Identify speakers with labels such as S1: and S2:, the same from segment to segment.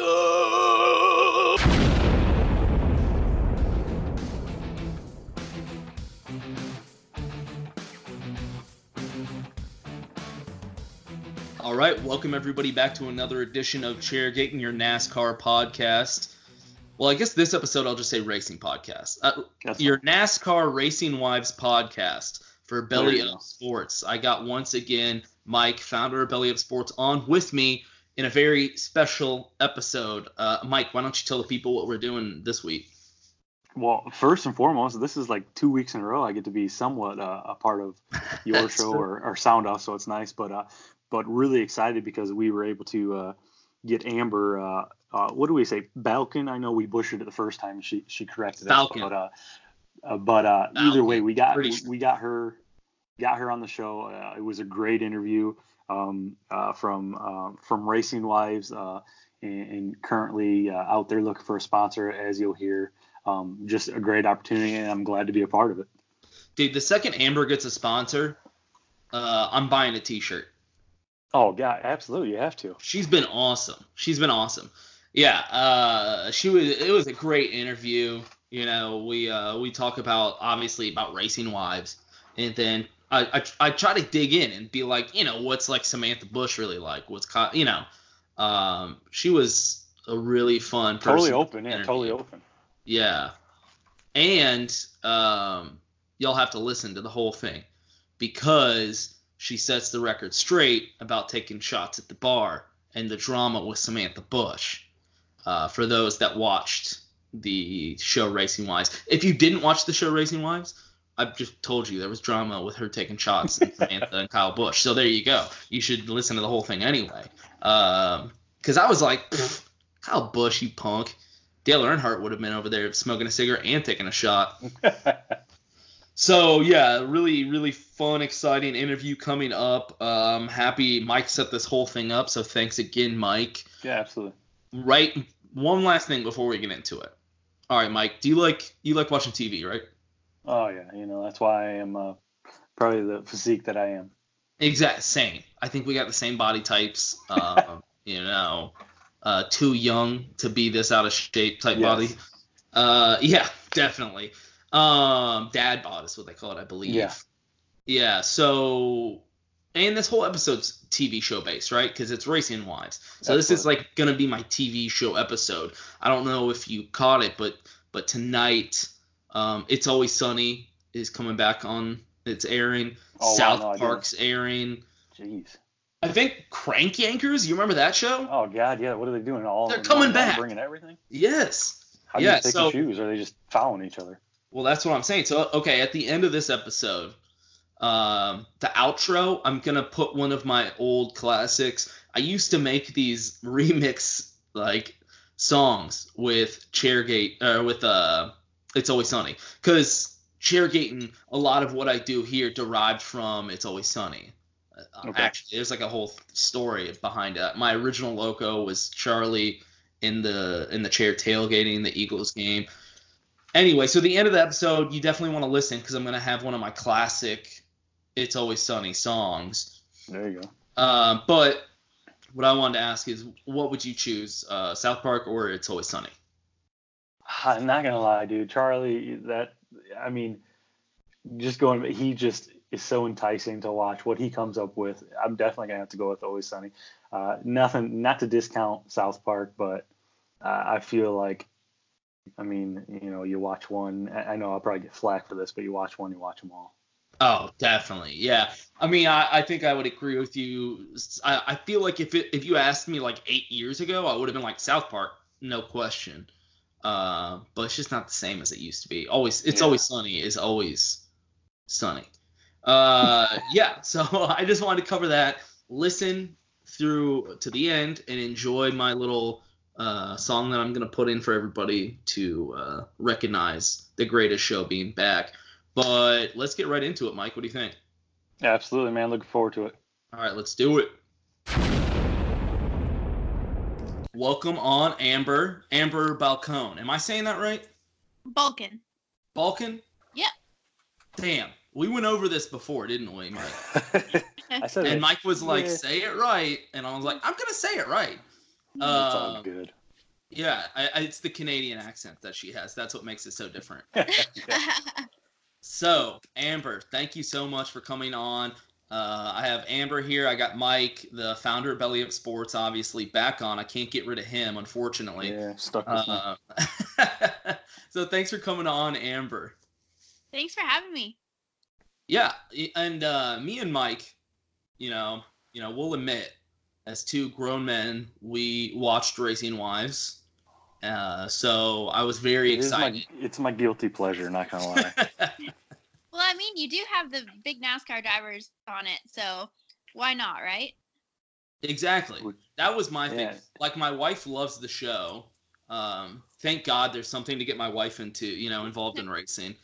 S1: All right, welcome everybody back to another edition of Chairgate and your NASCAR podcast. Well, I guess this episode I'll just say racing podcast. Uh, your NASCAR Racing Wives podcast for Belly Up. Sports. I got once again Mike, founder of Belly Up Sports, on with me in a very special episode. Uh, Mike, why don't you tell the people what we're doing this week?
S2: Well, first and foremost, this is like two weeks in a row I get to be somewhat uh, a part of your show or, or sound off, so it's nice. But uh, but really excited because we were able to uh, get Amber. Uh, uh, what do we say? Balcaen. I know we butchered it the first time. She she corrected
S1: Falcon.
S2: us, but but uh, either way, we got we, got her got her on the show. Uh, it was a great interview um, uh, from uh, from Racing Wives, uh, and, and currently uh, out there looking for a sponsor, as you'll hear. Um, just a great opportunity, and I'm glad to be a part of it.
S1: Dude, the second Amber gets a sponsor, uh, I'm buying a T-shirt.
S2: Oh, yeah, absolutely, you have to.
S1: She's been awesome. She's been awesome. Yeah, uh, she was. It was a great interview. You know, we uh, we talk about obviously about racing wives, and then I, I I try to dig in and be like, you know, what's like Samantha Busch really like? What's you know, um, she was a really fun person.
S2: Totally open, yeah, totally open.
S1: Yeah. And um, y'all have to listen to the whole thing because she sets the record straight about taking shots at the bar and the drama with Samantha Busch. Uh, for those that watched the show Racing Wives, if you didn't watch the show Racing Wives, I've just told you there was drama with her taking shots and Samantha and Kyle Busch. So there you go. You should listen to the whole thing anyway. Because I was like, "Pfft, Kyle Busch, you punk. Dale Earnhardt would have been over there smoking a cigarette and taking a shot. so yeah, really, really fun, exciting interview coming up. Um, happy Mike set this whole thing up, so thanks again, Mike.
S2: Yeah, absolutely.
S1: Right, one last thing before we get into it. All right, Mike, do you like you like watching TV, right?
S2: Oh yeah, you know that's why I am uh, probably the physique that I am.
S1: Exact same. I think we got the same body types. Um, you know, uh, too young to be this out of shape type
S2: Yes.
S1: body. Uh, yeah, definitely. Um, dad bod is what they call it, I believe.
S2: Yeah.
S1: Yeah. So, and this whole episode's TV show based, right? Because it's Racing Wives. So this is like gonna be my TV show episode. I don't know if you caught it, but but tonight, um, it's always sunny is coming back on. It's airing.
S2: Oh, wow,
S1: South
S2: no,
S1: Park's airing.
S2: Jeez.
S1: I think Crank Yankers. You remember that show?
S2: Oh God, yeah. What are they doing? All
S1: They're coming back.
S2: bringing everything.
S1: Yes.
S2: How do
S1: Yeah,
S2: you pick
S1: so-
S2: and choose? Are they just following each other?
S1: Well, that's what I'm saying. So, okay, at the end of this episode, Um, the outro, I'm gonna put one of my old classics. I used to make these remix like songs with Chairgate uh, with uh, It's Always Sunny, because Chairgating, a lot of what I do here derived from It's Always Sunny. Uh,
S2: Okay.
S1: Actually, there's like a whole story behind it. My original logo was Charlie in the in the chair tailgating the Eagles game. Anyway, so the end of the episode, you definitely want to listen because I'm gonna have one of my classic "It's Always Sunny" songs.
S2: There you go.
S1: Uh, but what I wanted to ask is, what would you choose, uh, South Park or "It's Always Sunny"?
S2: I'm not gonna lie, dude. Charlie, that I mean, just going, he just is so enticing to watch. What he comes up with, I'm definitely gonna have to go with Always Sunny. Uh, nothing, not to discount South Park, but uh, I feel like, I mean, you know, you watch one. I know I'll probably get flack for this, but you watch one, you watch them all.
S1: Oh, definitely. Yeah. I mean, I, I think I would agree with you. I, I feel like if it, if you asked me like eight years ago, I would have been like South Park, no question. Uh, but it's just not the same as it used to be. Always, it's
S2: Yeah.
S1: always sunny. Is always sunny. Uh, yeah. So I just wanted to cover that. Listen through to the end and enjoy my little uh, song that I'm gonna put in for everybody to uh, recognize the greatest show being back. But let's get right into it, Mike. What do you think?
S2: Absolutely, man. Looking forward to it.
S1: All right, let's do it. Welcome on, Amber. Amber Balcone. Am I saying that right?
S3: Balcaen.
S1: Balcaen?
S3: Yep.
S1: Damn. We went over this before, didn't we, Mike?
S2: I said
S1: And
S2: it.
S1: Mike was like,
S2: Yeah.
S1: say it right. And I was like, I'm going to say it right.
S2: It's all
S1: Uh,
S2: good.
S1: yeah, I, I, it's the Canadian accent that she has. That's what makes it so different. So, Amber, thank you so much for coming on. Uh, I have Amber here. I got Mike, the founder of Belly Up Sports, obviously back on. I can't get rid of him, unfortunately.
S2: Yeah, stuck with me.
S1: Uh, so thanks for coming on, Amber.
S3: Thanks for having me.
S1: Yeah, and uh, me and Mike, you know, you know, we'll admit, as two grown men, we watched Racing Wives. Uh, so I was very
S2: It is my,
S1: excited.
S2: it's my guilty pleasure, not gonna lie.
S3: Well, I mean, you do have the big NASCAR drivers on it, so why not, right?
S1: Exactly. That was my thing. Like my wife loves the show. Um, thank God there's something to get my wife into, you know, involved in racing.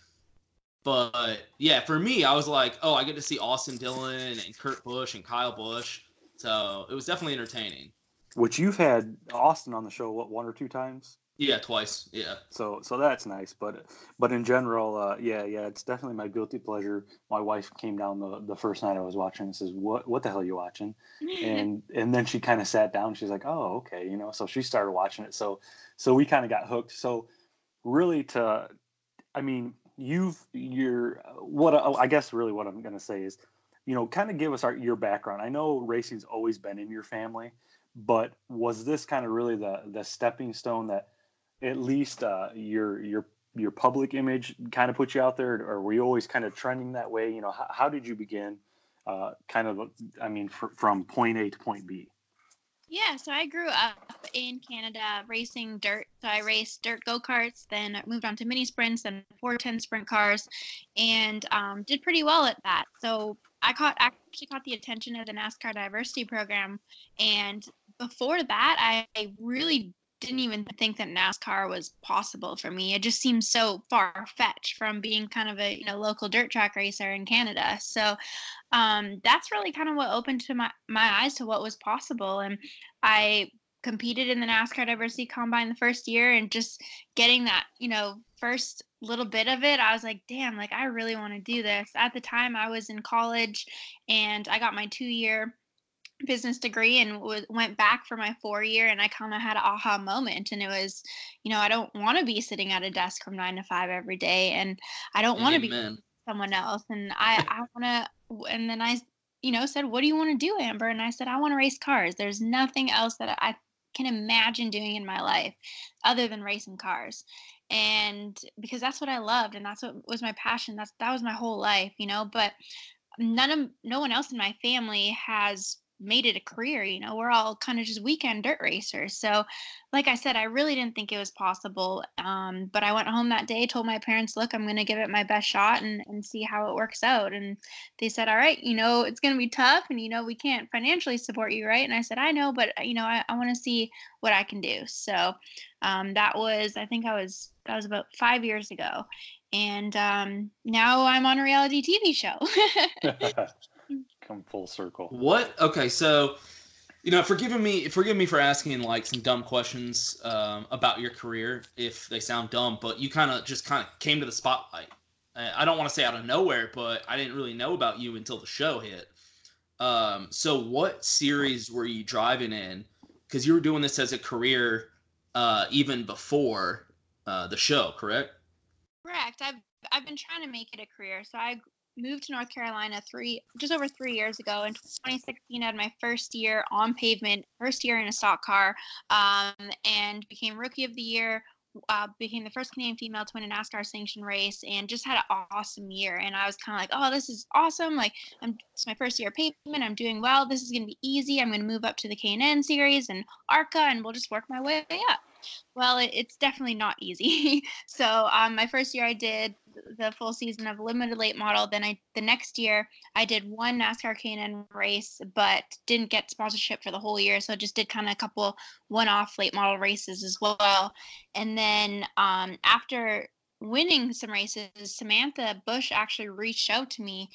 S1: But yeah, for me, I was like, oh, I get to see Austin Dillon and Kurt Busch and Kyle Busch. So it was definitely entertaining.
S2: Which you've had Austin on the show what one or two times.
S1: Yeah, twice. Yeah.
S2: So so that's nice, but but in general, uh, yeah, yeah, it's definitely my guilty pleasure. My wife came down the, the first night I was watching and says, "What what the hell are you watching?" And and then she kind of sat down. She's like, "Oh, okay," you know. So she started watching it. So so we kind of got hooked. So really, to I mean, you've you're what I I guess really what I'm gonna say is, you know, kind of give us our your background. I know racing's always been in your family, but was this kind of really the the stepping stone that at least uh, your your your public image kind of put you out there, or were you always kind of trending that way? You know, how, how did you begin? Uh, kind of, I mean, fr- from point A to point B.
S3: Yeah, so I grew up in Canada racing dirt. So I raced dirt go karts, then moved on to mini sprints and 410 sprint cars, and um, did pretty well at that. So I caught actually caught the attention of the NASCAR diversity program, and before that, I, I really didn't even think that NASCAR was possible for me. It just seemed so far fetched from being kind of a you know local dirt track racer in Canada. So um, that's really kind of what opened to my my eyes to what was possible. And I competed in the NASCAR Diversity Combine the first year, and just getting that you know first little bit of it, I was like, damn, like I really want to do this. At the time, I was in college, and I got my two year business degree and w- went back for my four year and i kind of had an aha moment and it was you know i don't want to be sitting at a desk from nine to five every day and i don't want to be someone else and i i want to and then i you know said what do you want to do amber? And i said i want to race cars. There's nothing else that i can imagine doing in my life other than racing cars and because that's what i loved and that's what was my passion that's that was my whole life you know but none of no one else in my family has made it a career. You know, we're all kind of just weekend dirt racers. So, like I said, I really didn't think it was possible. Um, but I went home that day, told my parents, look, I'm going to give it my best shot and, and see how it works out. And they said, all right, you know, it's going to be tough and, you know, we can't financially support you, right? And I said, I know, but, you know, I, I want to see what I can do. So um, that was, I think I was, that was about five years ago. And um, now I'm on a reality TV show.
S2: Come full circle.
S1: What? Okay, so you know, forgive me, forgive me for asking like some dumb questions um, about your career if they sound dumb, but you kind of just kind of came to the spotlight. I don't want to say out of nowhere, but I didn't really know about you until the show hit. Um, so, what series were you driving in? Because you were doing this as a career uh, even before uh, the show, correct?
S3: Correct. I've I've been trying to make it a career. So I moved to North Carolina three just over three years ago. In 2016, I had my first year on pavement, first year in a stock car, um, and became Rookie of the Year. Uh, became the first Canadian female to win a NASCAR sanctioned race, and just had an awesome year. And I was kind of like, "Oh, this is awesome! Like, I'm it's my first year of pavement. I'm doing well. This is going to be easy. I'm going to move up to the K&N series and ARCA, and we'll just work my way up." Well, it, it's definitely not easy. so um, my first year, I did the full season of limited late model. Then I the next year I did one NASCAR K&N race, but didn't get sponsorship for the whole year. So I just did kind of a couple one-off late model races as well. And then um, after winning some races, Samantha Busch actually reached out to me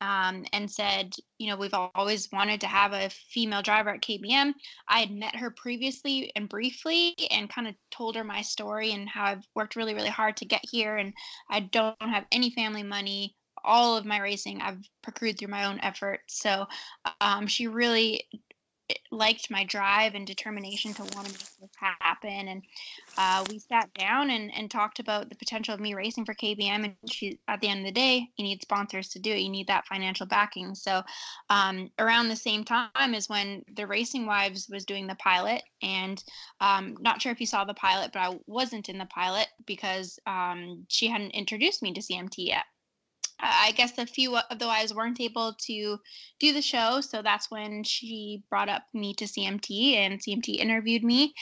S3: um, and said, you know, we've always wanted to have a female driver at KBM. I had met her previously and briefly and kind of told her my story and how I've worked really, really hard to get here. And I don't have any family money. All of my racing I've procured through my own effort. So um, she really liked my drive and determination to want to make this happen. And uh, we sat down and, and talked about the potential of me racing for KBM. And she, at the end of the day, you need sponsors to do it. You need that financial backing. So um, around the same time is when the Racing Wives was doing the pilot. And um, not sure if you saw the pilot, but I wasn't in the pilot because um, she hadn't introduced me to CMT yet. I guess a few of the wives weren't able to do the show, so that's when she brought up me to CMT, and CMT interviewed me,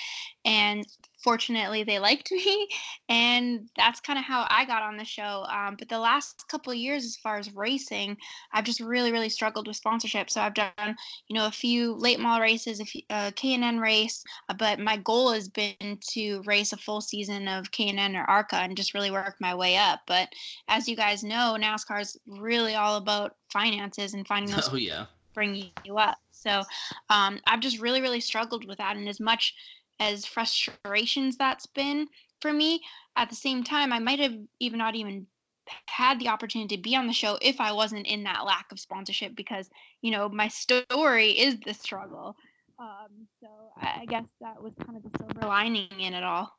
S3: and fortunately they liked me and that's kind of how i got on the show um, but the last couple of years as far as racing i've just really really struggled with sponsorship so i've done you know a few late model races a few, uh, k&n race uh, but my goal has been to race a full season of k&n or arca and just really work my way up but as you guys know nascar is really all about finances and finding those
S1: oh yeah.
S3: bring you up so um, i've just really really struggled with that and as much as frustrations that's been for me. At the same time i might have even not even had the opportunity to be on the show if i wasn't in that lack of sponsorship because you know my story is the struggle. Um, so i guess that was kind of the silver lining in it all.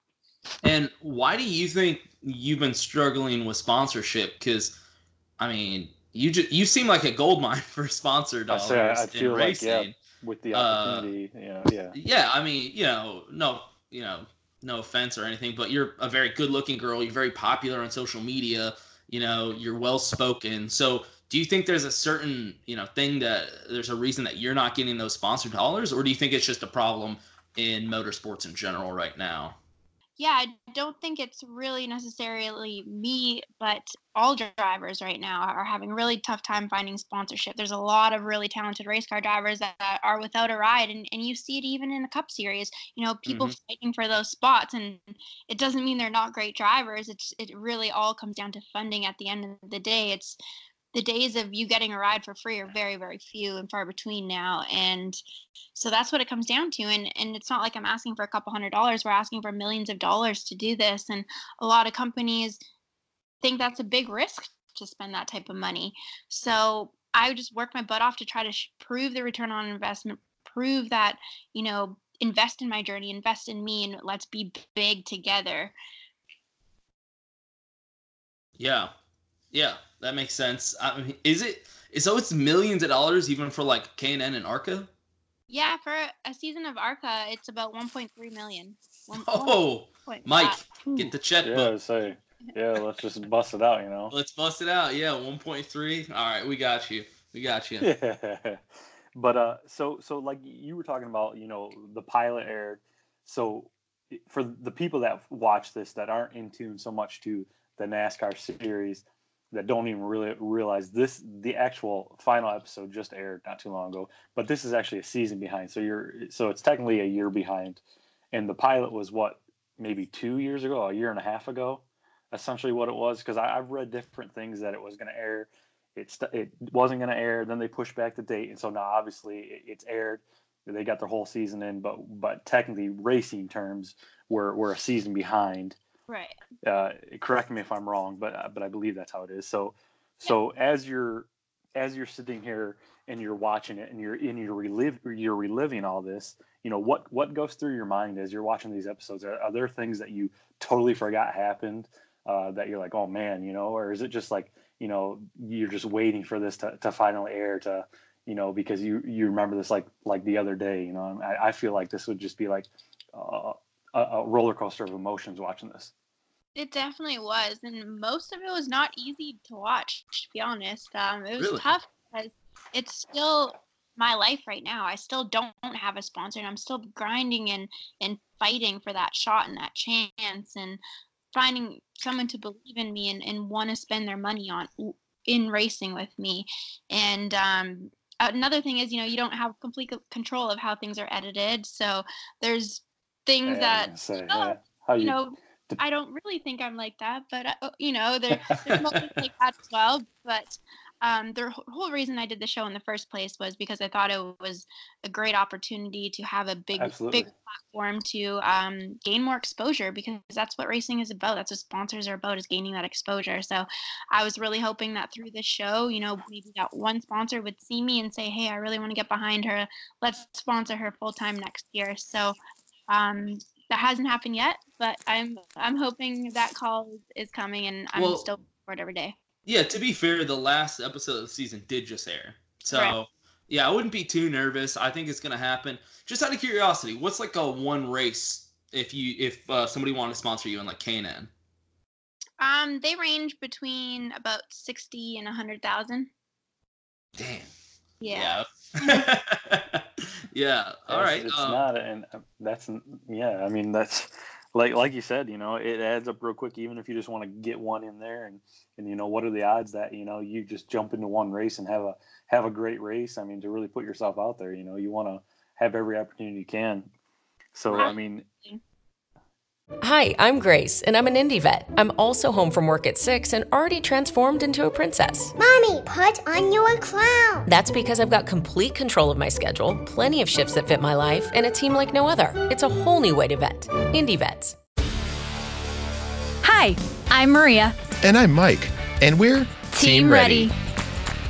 S1: And why do you think you've been struggling with sponsorship? Because i mean you just you seem like a gold mine for sponsor dollars
S2: I, say, I, I feel
S1: in
S2: like,
S1: racing.
S2: yeah, with the opportunity, uh, you know, yeah.
S1: Yeah, I mean, you know, no, you know, no offense or anything, but you're a very good-looking girl. You're very popular on social media. You know, you're well-spoken. So, do you think there's a certain, you know, thing that there's a reason that you're not getting those sponsored dollars, or do you think it's just a problem in motorsports in general right now?
S3: Yeah, I don't think it's really necessarily me, but all drivers right now are having really tough time finding sponsorship. There's a lot of really talented race car drivers that are without a ride, and, and you see it even in the Cup Series. You know, people mm-hmm. fighting for those spots, and it doesn't mean they're not great drivers. It's it really all comes down to funding. At the end of the day, it's the days of you getting a ride for free are very very few and far between now and so that's what it comes down to and and it's not like i'm asking for a couple hundred dollars we're asking for millions of dollars to do this and a lot of companies think that's a big risk to spend that type of money. So i just work my butt off to try to sh- prove the return on investment prove that you know invest in my journey invest in me and let's be big together.
S1: Yeah. Yeah that makes sense. I mean, is it? So it's millions of dollars even for like K and N and Arca.
S3: Yeah, for a season of Arca, it's about 1.3 million.
S1: One, oh, Mike, get the checkbook.
S2: Yeah, say, yeah, let's just bust it out, you know.
S1: Let's bust it out. Yeah, 1.3. All right, we got you. We got you.
S2: Yeah. but uh, so so like you were talking about, you know, the pilot aired. So for the people that watch this that aren't in tune so much to the NASCAR series, that don't even really realize this, the actual final episode just aired not too long ago. But this is actually a season behind. So you're so it's technically a year behind, and the pilot was what maybe two years ago, a year and a half ago, essentially what it was. Because I've read different things that it was going to air it, it wasn't going to air. Then they pushed back the date, and so now obviously it, it's aired. They got their whole season in, but but technically racing terms, we're we're a season behind.
S3: Right.
S2: Uh, correct me if I'm wrong, but uh, but I believe that's how it is. So so yeah. as you're as you're sitting here and you're watching it and you're in you're relive you're reliving all this, you know what what goes through your mind as you're watching these episodes? Are, are there things that you totally forgot happened uh, that you're like, oh man, you know, or is it just like you know you're just waiting for this to, to finally air to you know because you you remember this like like the other day you know I, I feel like this would just be like uh, a, a roller coaster of emotions watching this.
S3: It definitely was and most of it was not easy to watch to be honest. Um, it was really? tough because it's still my life right now. I still don't have a sponsor and i'm still grinding and and fighting for that shot and that chance and finding someone to believe in me and, and want to spend their money on in racing with me. And um, another thing is you know you don't have complete control of how things are edited so there's things yeah, that say, oh, yeah. you, you, know I don't really think I'm like that, but uh, you know, there, there's moments like that as well. But um, the whole reason I did the show in the first place was because I thought it was a great opportunity to have a big, Absolutely. big platform to um, gain more exposure because that's what racing is about. That's what sponsors are about is gaining that exposure. So I was really hoping that through this show, you know, maybe that one sponsor would see me and say, "Hey, I really want to get behind her. Let's sponsor her full time next year." So um, that hasn't happened yet, but I'm I'm hoping that call is, coming, and I'm well, still for it every day.
S1: Yeah, to be fair, the last episode of the season did just air. So, right. yeah, I wouldn't be too nervous. I think it's going to happen. Just out of curiosity, what's like a one race if you if uh, somebody wanted to sponsor you in like K&N?
S3: Um, they range between about 60 and a 100,000.
S1: Damn.
S3: Yeah.
S1: Yeah. yeah. All right.
S2: It's um, not, and uh, that's yeah. I mean, that's like like you said, you know, it adds up real quick. Even if you just want to get one in there, and and you know, what are the odds that you know you just jump into one race and have a have a great race? I mean, to really put yourself out there, you know, you want to have every opportunity you can. So I mean,
S4: Hi, I'm Grace, and I'm an indie vet. I'm also home from work at 6 and already transformed into a princess.
S5: Mommy, put on your crown.
S4: That's because I've got complete control of my schedule, plenty of shifts that fit my life, and a team like no other. It's a whole new way to vet. Indie vets.
S6: Hi, I'm Maria.
S7: And I'm Mike. And we're
S6: Team, team ready. ready.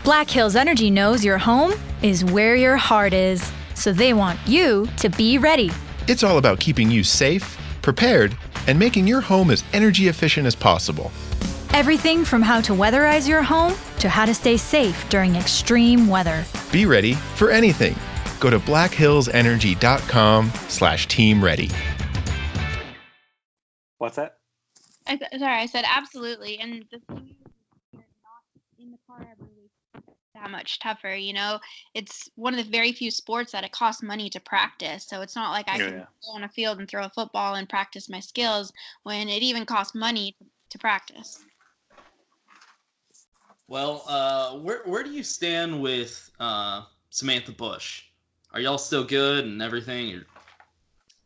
S6: Black Hills Energy knows your home is where your heart is, so they want you to be ready.
S7: It's all about keeping you safe prepared, and making your home as energy efficient as possible.
S6: Everything from how to weatherize your home to how to stay safe during extreme weather.
S7: Be ready for anything. Go to blackhillsenergy.com slash team ready.
S2: What's that?
S3: I th- sorry, I said absolutely. And the thing is, not in the car every that much tougher. You know, it's one of the very few sports that it costs money to practice. So it's not like I yeah, can yeah. go on a field and throw a football and practice my skills when it even costs money to practice.
S1: Well, uh, where where do you stand with uh, Samantha Busch? Are y'all still good and everything?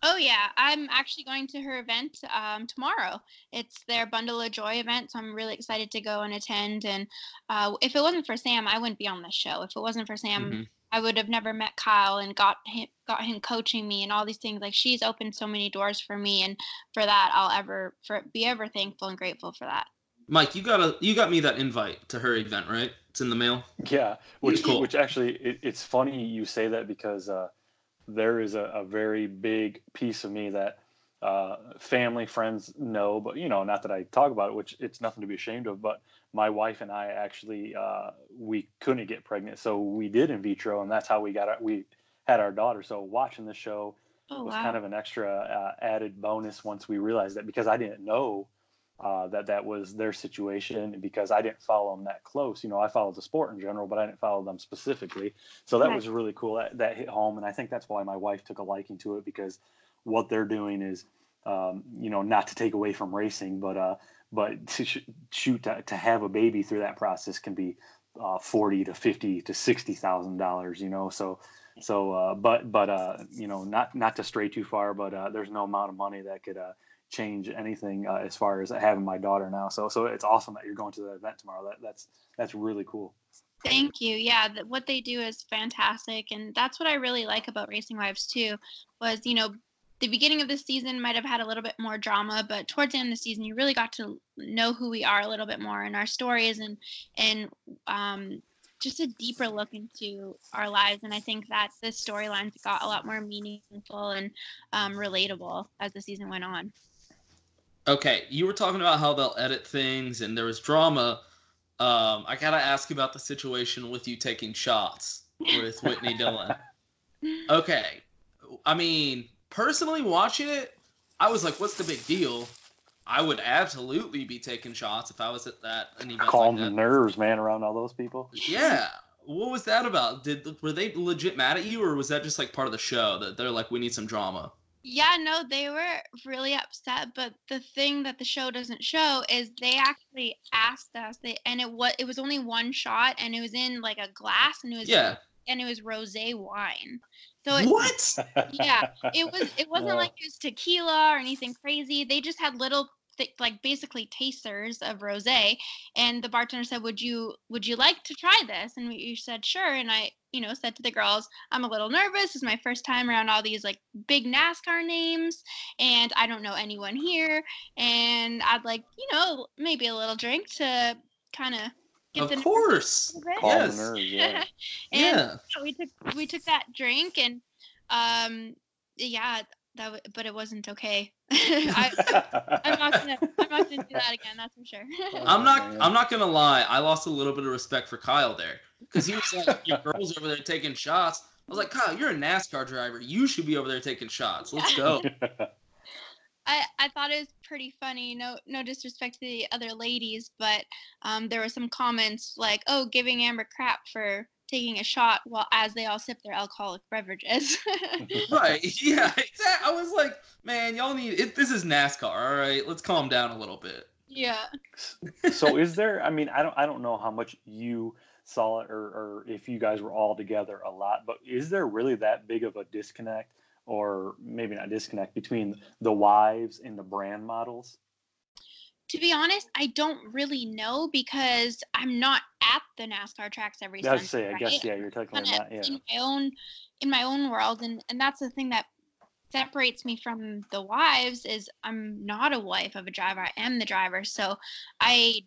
S3: Oh yeah, I'm actually going to her event um, tomorrow. It's their Bundle of Joy event, so I'm really excited to go and attend. And uh, if it wasn't for Sam, I wouldn't be on the show. If it wasn't for Sam, mm-hmm. I would have never met Kyle and got him got him coaching me and all these things. Like she's opened so many doors for me, and for that, I'll ever for be ever thankful and grateful for that.
S1: Mike, you got a you got me that invite to her event, right? It's in the mail.
S2: Yeah, which cool. which actually it, it's funny you say that because. Uh, there is a, a very big piece of me that uh, family, friends know, but you know, not that I talk about it, which it's nothing to be ashamed of. But my wife and I actually uh, we couldn't get pregnant, so we did in vitro, and that's how we got our, we had our daughter. So watching the show oh, was wow. kind of an extra uh, added bonus once we realized that because I didn't know uh, that that was their situation because I didn't follow them that close. You know, I followed the sport in general, but I didn't follow them specifically. So that
S3: Right.
S2: was really cool. That, that hit home, and I think that's why my wife took a liking to it because what they're doing is, um, you know, not to take away from racing, but uh, but to sh- shoot to, to have a baby through that process can be uh, forty to fifty to sixty thousand dollars. You know, so so uh, but but uh, you know, not not to stray too far, but uh, there's no amount of money that could. Uh, change anything uh, as far as having my daughter now so so it's awesome that you're going to the event tomorrow that that's that's really cool
S3: Thank you. Yeah, th- what they do is fantastic, and that's what I really like about Racing Wives too. Was you know, the beginning of the season might have had a little bit more drama, but towards the end of the season, you really got to know who we are a little bit more and our stories, and and um, just a deeper look into our lives. And I think that the storylines got a lot more meaningful and um, relatable as the season went on.
S1: Okay, you were talking about how they'll edit things and there was drama. Um, I gotta ask you about the situation with you taking shots with Whitney Dillon. Okay, I mean, personally watching it, I was like, "What's the big deal?" I would absolutely be taking shots if I was at that an event
S2: calm
S1: like
S2: the
S1: that.
S2: nerves man around all those people
S1: Yeah, what was that about? Did were they legit mad at you, or was that just like part of the show that they're like, "We need some drama"?
S3: Yeah, no, they were really upset, but the thing that the show doesn't show is they actually asked us they and it was it was only one shot and it was in like a glass and it was
S1: Yeah.
S3: and it was rosé wine. So it,
S1: What?
S3: Yeah, it was it wasn't
S1: Oh.
S3: like it was tequila or anything crazy. They just had little th- like basically tasters of rosé and the bartender said, "Would you would you like to try this?" And we we said, "Sure." And I, you know, said to the girls, "I'm a little nervous. It's my first time around all these like big NASCAR names and I don't know anyone here and I'd like, you know, maybe a little drink to kind of get
S1: Of
S3: the nerves
S1: course.
S3: a little bit."
S2: calm
S1: Yes.
S2: the nerves yeah
S3: and
S1: Yeah.
S3: we took we took that drink and um yeah that w- but it wasn't okay I, i'm not gonna i'm not gonna do that again that's for sure
S1: I'm not. I'm not gonna lie. I lost a little bit of respect for Kyle there because he was like, "Your girls over there taking shots." I was like, "Kyle, you're a NASCAR driver. You should be over there taking shots. Let's go."
S3: I, I thought it was pretty funny. No no disrespect to the other ladies, but um, there were some comments like, "Oh, giving Amber crap for taking a shot while as they all sip their alcoholic beverages."
S1: right? Yeah. Exactly. I was like, "Man, y'all need it. This is NASCAR. All right, let's calm down a little bit."
S3: yeah.
S2: so is there i mean i don't i don't know how much you saw it or, or if you guys were all together a lot but is there really that big of a disconnect or maybe not disconnect between the wives and the brand models
S3: To be honest, I don't really know because I'm not at the NASCAR tracks every
S2: I
S3: Sunday.
S2: was say, I guess, yeah, you're technically
S3: kinda
S2: not, yeah.
S3: in my own in my own world, and and that's the thing that separates me from the wives is I'm not a wife of a driver. I am the driver, so I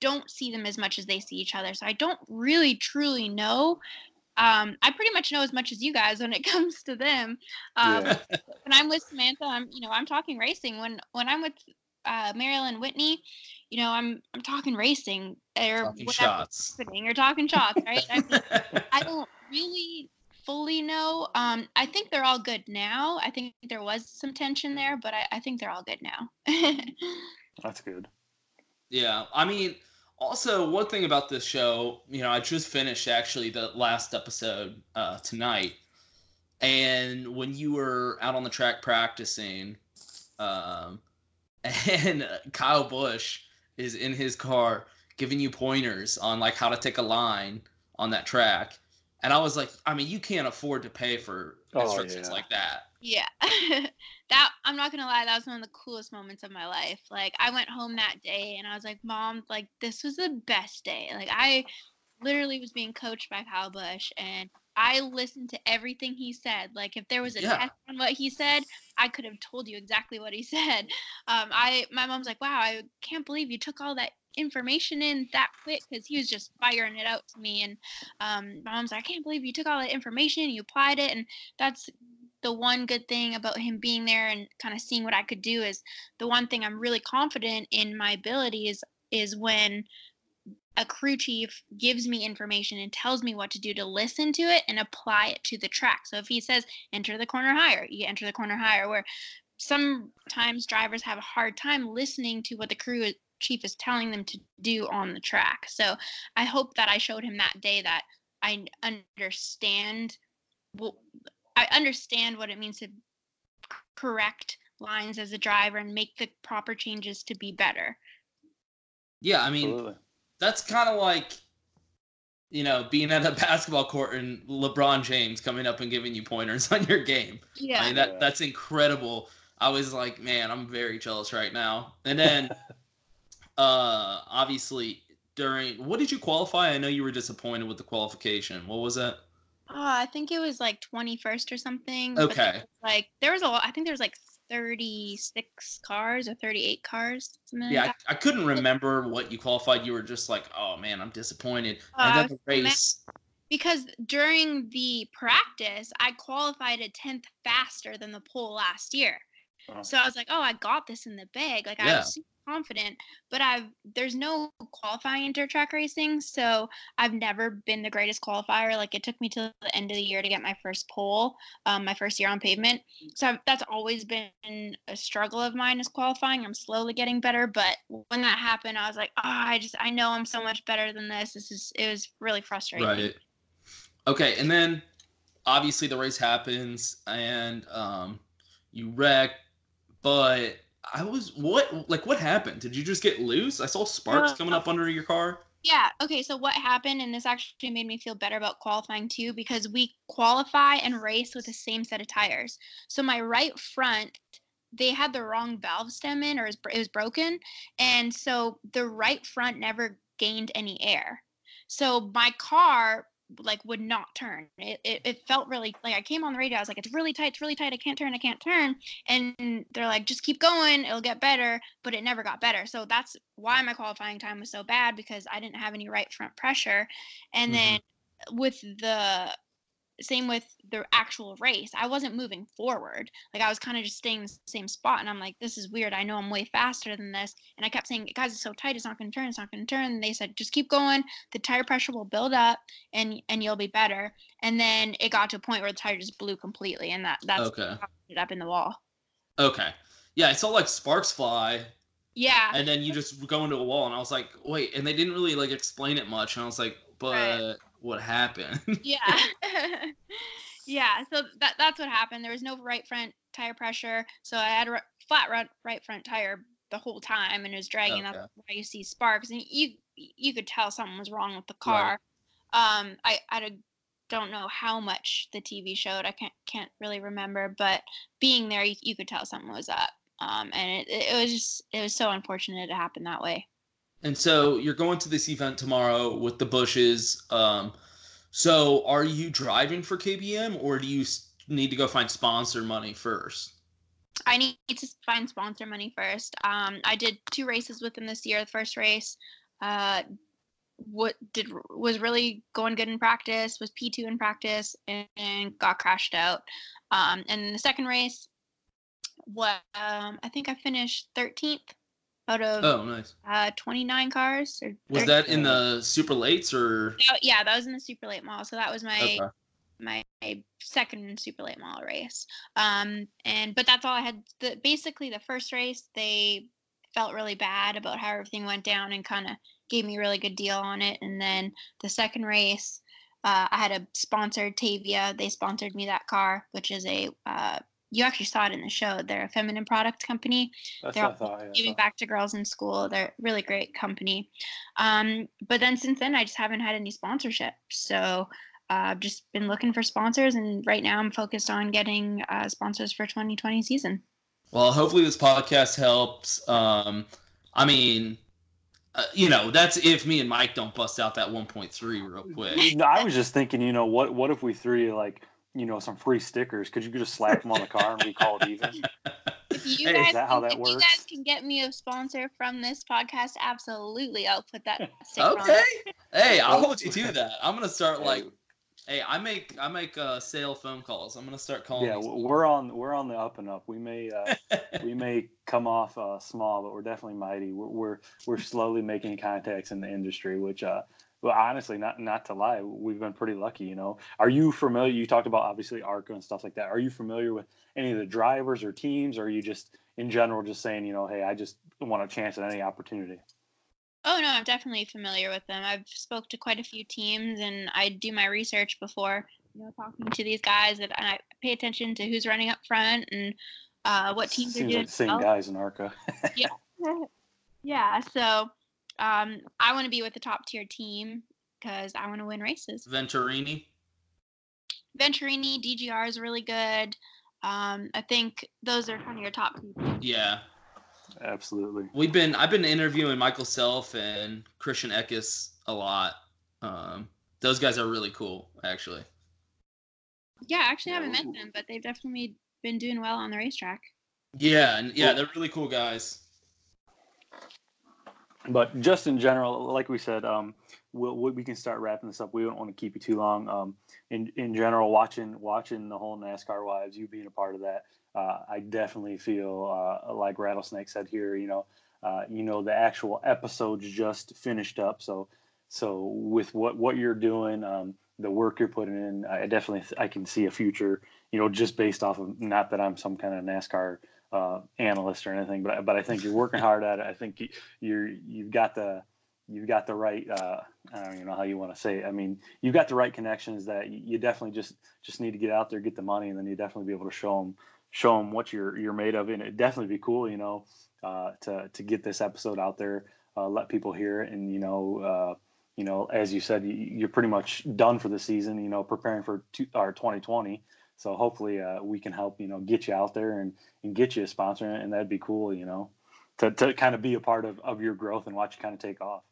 S3: don't see them as much as they see each other. So I don't really truly know. Um, I pretty much know as much as you guys when it comes to them. Um,
S2: Yeah.
S3: when I'm with Samantha, I'm you know I'm talking racing. When when I'm with uh, Marilyn Whitney, you know I'm I'm talking racing or
S1: Talking
S3: whatever
S1: shots.
S3: happening or talking shots, right? I, mean, I don't really fully know. Um, I think they're all good now. I think there was some tension there, but I, I think they're all good now.
S2: that's good
S1: Yeah, I mean, also one thing about this show, you know, I just finished actually the last episode uh, tonight, and when you were out on the track practicing, um, and uh, Kyle Busch is in his car giving you pointers on like how to take a line on that track, and I was like, I mean, you can't afford to pay for
S2: Oh,
S1: instructions
S2: yeah.
S1: like that.
S3: Yeah. that I'm not gonna lie, that was one of the coolest moments of my life. Like I went home that day and I was like, Mom, like this was the best day. Like I literally was being coached by Kyle Busch and I listened to everything he said. Like if there was a
S1: Yeah.
S3: test on what he said, I could have told you exactly what he said. Um, I my mom's like, Wow, I can't believe you took all that information in that quick because he was just firing it out to me and um, my mom's like, I can't believe you took all that information, you applied it, and that's the one good thing about him being there and kind of seeing what I could do is the one thing I'm really confident in my abilities is when a crew chief gives me information and tells me what to do to listen to it and apply it to the track. So if he says enter the corner higher, you enter the corner higher. Where sometimes drivers have a hard time listening to what the crew chief is telling them to do on the track. So I hope that I showed him that day that I understand well, I understand what it means to correct lines as a driver and make the proper changes to be better.
S1: Yeah, I mean, Absolutely. That's kind of like you know, being at a basketball court and LeBron James coming up and giving you pointers on your game.
S3: Yeah.
S1: I mean, that that's incredible. I was like, man, I'm very jealous right now. And then uh obviously during what did you qualify? I know you were disappointed with the qualification. What was that?
S3: Oh, I think it was like 21st or something.
S1: Okay.
S3: Like there was a I think there was like 36 cars or 38 cars.
S1: yeah, I, I, couldn't remember what you qualified. You were just like, oh man, I'm disappointed. Uh, race.
S3: Because during the practice, I qualified a tenth faster than the pole last year. Oh. So I was like, oh, I got this in the bag. Like yeah. I was confident, but I've there's no qualifying dirt track racing, so I've never been the greatest qualifier. Like it took me to the end of the year to get my first pole, um, my first year on pavement. So I've, that's always been a struggle of mine is qualifying. I'm slowly getting better, but when that happened, I was like, oh, I just I know I'm so much better than this. This is it was really frustrating.
S1: Right. Okay, and then obviously the race happens and um, you wreck, but I was what like what happened? Did you just get loose? I saw sparks uh, coming up under your car.
S3: Yeah. Okay. So what happened, and this actually made me feel better about qualifying too, because we qualify and race with the same set of tires. So my right front, they had the wrong valve stem in, or it was broken, and so the right front never gained any air. So my car like would not turn. It, it, it felt really like I came on the radio. I was like, it's really tight, it's really tight. I can't turn, I can't turn. And they're like, just keep going, it'll get better. But it never got better. So that's why my qualifying time was so bad because I didn't have any right front pressure. And mm-hmm. then with the same with the actual race. I wasn't moving forward. Like I was kind of just staying in the same spot. And I'm like, this is weird. I know I'm way faster than this. And I kept saying, guys, it's so tight. It's not going to turn. It's not going to turn. And they said, just keep going. The tire pressure will build up and, and you'll be better. And then it got to a point where the tire just blew completely. And that, that's
S1: okay.
S3: it up in the wall.
S1: Okay. Yeah. I saw like sparks fly.
S3: Yeah.
S1: And then you just go into a wall. And I was like, wait. And they didn't really like explain it much. And I was like, but. Right what happened.
S3: yeah. yeah. So that that's what happened. There was no right front tire pressure, so I had a flat right, right front tire the whole time, and it was dragging. Okay. That's why you see sparks, and you you could tell something was wrong with the car. Right. Um, I I don't know how much the TV showed. I can't can't really remember, but being there, you, you could tell something was up. Um, and it, it was just it was so unfortunate it happened that way.
S1: And so you're going to this event tomorrow with the Busches. Um, so are you driving for KBM or do you need to go find sponsor money first?
S3: I need to find sponsor money first. Um, I did two races with them this year. The first race, uh, what did was really going good in practice, was P two in practice, and, and got crashed out. Um, and the second race, what um, I think I finished 13th out of
S1: oh nice.
S3: uh 29 cars
S1: was that in the super lates or?
S3: Yeah that was in the super late model. So that was my okay. my second super late model race. Um and but that's all i had. The basically the first race they felt really bad about how everything went down and kind of gave me a really good deal on it. And then the second race uh, I had a sponsored Tavia. They sponsored me that car, which is a uh, you actually saw it in the show. They're a feminine product company.
S2: That's
S3: They're
S2: thought, yeah,
S3: giving back to girls in school. They're really great company. Um, but then since then, I just haven't had any sponsorship. So uh, I've just been looking for sponsors, and right now I'm focused on getting uh, sponsors for 2020 season.
S1: Well, hopefully this podcast helps. Um, I mean, uh, you know, that's if me and Mike don't bust out that 1.3 real quick.
S2: No, I was just thinking, you know, what what if we three like you know, some free stickers. Could you just slap them on the car and we call it even?
S3: If you guys, Is that how that if works? you guys can get me a sponsor from this podcast, absolutely, I'll put that.
S1: okay. hey, I'll hold you to that. I'm gonna start like, hey, I make I make uh, sale phone calls. I'm gonna start calling.
S2: Yeah, we're on we're on the up and up. We may uh, we may come off uh, small, but we're definitely mighty. We're, we're we're slowly making contacts in the industry, which uh well, honestly, not not to lie, we've been pretty lucky. You know, are you familiar? You talked about obviously ARCA and stuff like that. Are you familiar with any of the drivers or teams? Or are you just in general just saying, you know, hey, I just want a chance at any opportunity?
S3: Oh no, I'm definitely familiar with them. I've spoke to quite a few teams, and I do my research before you know talking to these guys, and I pay attention to who's running up front and uh, what teams
S2: Seems
S3: are doing.
S2: like the same
S3: well.
S2: guys in ARCA.
S3: yeah, yeah. So um, I want to be with the top tier team because I want to win races.
S1: Venturini.
S3: Venturini, DGR is really good. Um, I think those are kind of your top people.
S1: Yeah.
S2: Absolutely.
S1: We've been I've been interviewing Michael Self and Christian Eckes a lot. Um, those guys are really cool, actually.
S3: Yeah, actually I actually haven't met them, but they've definitely been doing well on the racetrack.
S1: Yeah, and yeah, they're really cool guys.
S2: But just in general, like we said, um, we'll, we can start wrapping this up. We don't want to keep you too long. Um, in in general, watching watching the whole NASCAR wives, you being a part of that, uh, I definitely feel uh, like Rattlesnake said here. You know, uh, you know the actual episodes just finished up, so so with what what you're doing, um, the work you're putting in, I definitely I can see a future. You know, just based off of not that I'm some kind of NASCAR uh, analyst or anything, but but I think you're working hard at it. I think you, you're you've got the you've got the right uh, I don't even know how you want to say it. I mean, you've got the right connections that you, definitely just just need to get out there, get the money, and then you definitely be able to show them show them what you're you're made of. And it'd definitely be cool, you know, uh, to to get this episode out there, uh, let people hear it, and you know. Uh, you know, as you said, you- you're pretty much done for the season. You know, preparing for two, our 2020. So hopefully, uh, we can help. You know, get you out there and, and get you a sponsor, and that'd be cool. You know, to, to kind of be a part of, of your growth and watch you kind of take off.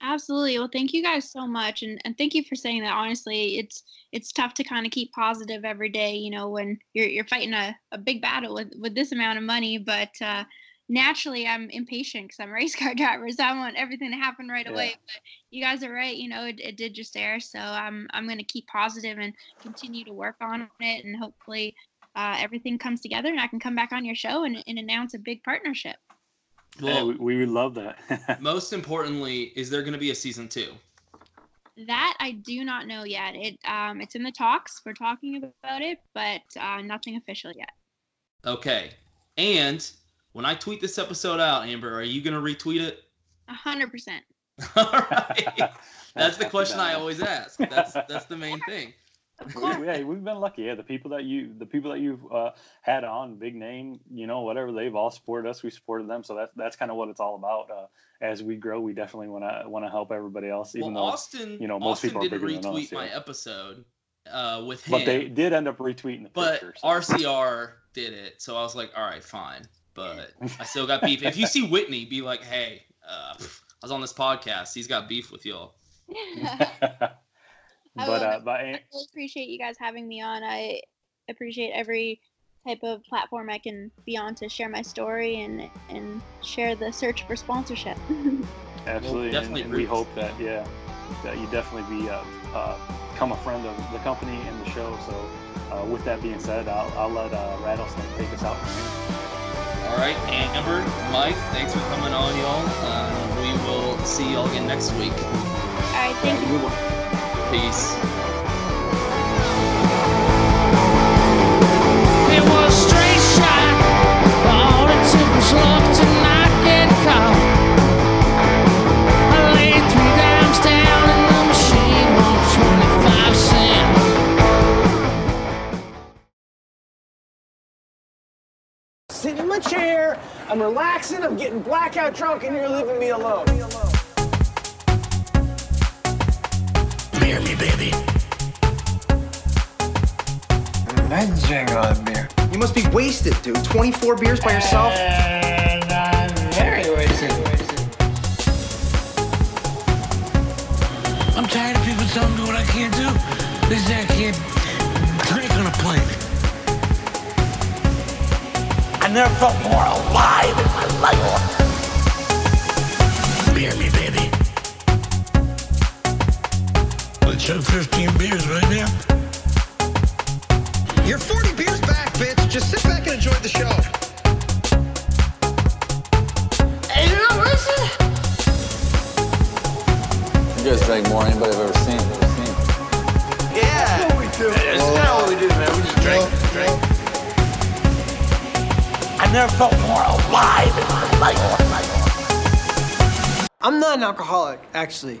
S3: Absolutely. Well, thank you guys so much, and and thank you for saying that. Honestly, it's it's tough to kind of keep positive every day. You know, when you're you're fighting a, a big battle with with this amount of money, but uh, naturally, I'm impatient because I'm a race car driver, so I want everything to happen right away. But you guys are right. You know, it, it did just air, so I'm I'm gonna keep positive and continue to work on it, and hopefully. Uh, everything comes together and I can come back on your show and, and announce a big partnership.
S2: Yeah, we, we would love that.
S1: Most importantly, is there going to be a season two?
S3: That I do not know yet. It um it's in the talks. We're talking about it, but uh, nothing official yet.
S1: Okay. And when I tweet this episode out, Amber, are you going to retweet it?
S3: A hundred percent. All right.
S1: That's the question I always ask. That's that's the main thing.
S2: we, we- hey, we've been lucky. Yeah, the people that you, the people that you've uh, had on, big name, you know, whatever they've all supported us. We supported them, so that's that's kind of what it's all about. Uh, as we grow, we definitely want to want to help everybody else, even
S1: well,
S2: though
S1: Austin,
S2: you know most
S1: Austin
S2: people are
S1: didn't
S2: bigger than us.
S1: retweet my
S2: yeah.
S1: episode uh, with him,
S2: But they did end up retweeting the
S1: but
S2: picture.
S1: RCR did it, so I was like, all right, fine. But I still got beef. if you see Whitney, be like, hey, uh, I was on this podcast. He's got beef with y'all.
S2: but uh, but
S3: I really appreciate you guys having me on. I appreciate every type of platform I can be on to share my story and and share the search for sponsorship.
S2: Absolutely,
S1: definitely
S2: and, and we hope that yeah, that you definitely be uh, uh, become a friend of the company and the show. So, uh, with that being said, I'll, I'll let uh, Rattlesnake take us out from here.
S1: All right, Amber, Mike, thanks for coming on, y'all. Uh, we will see y'all again next week.
S3: All right, thank you.
S1: Peace.
S8: I'm relaxing, I'm getting blackout drunk, and you're leaving me alone.
S9: Beer me, baby.
S10: Let's on beer.
S11: You must be wasted, dude. 24 beers by yourself?
S8: And I'm very wasted.
S12: I'm tired of people telling me what I can't do. They say I can't drink on a plane.
S9: I never felt more alive in my life. Beer me, baby.
S12: I chug 15 beers right now.
S9: Never more alive in my life.
S8: I'm not an alcoholic, actually.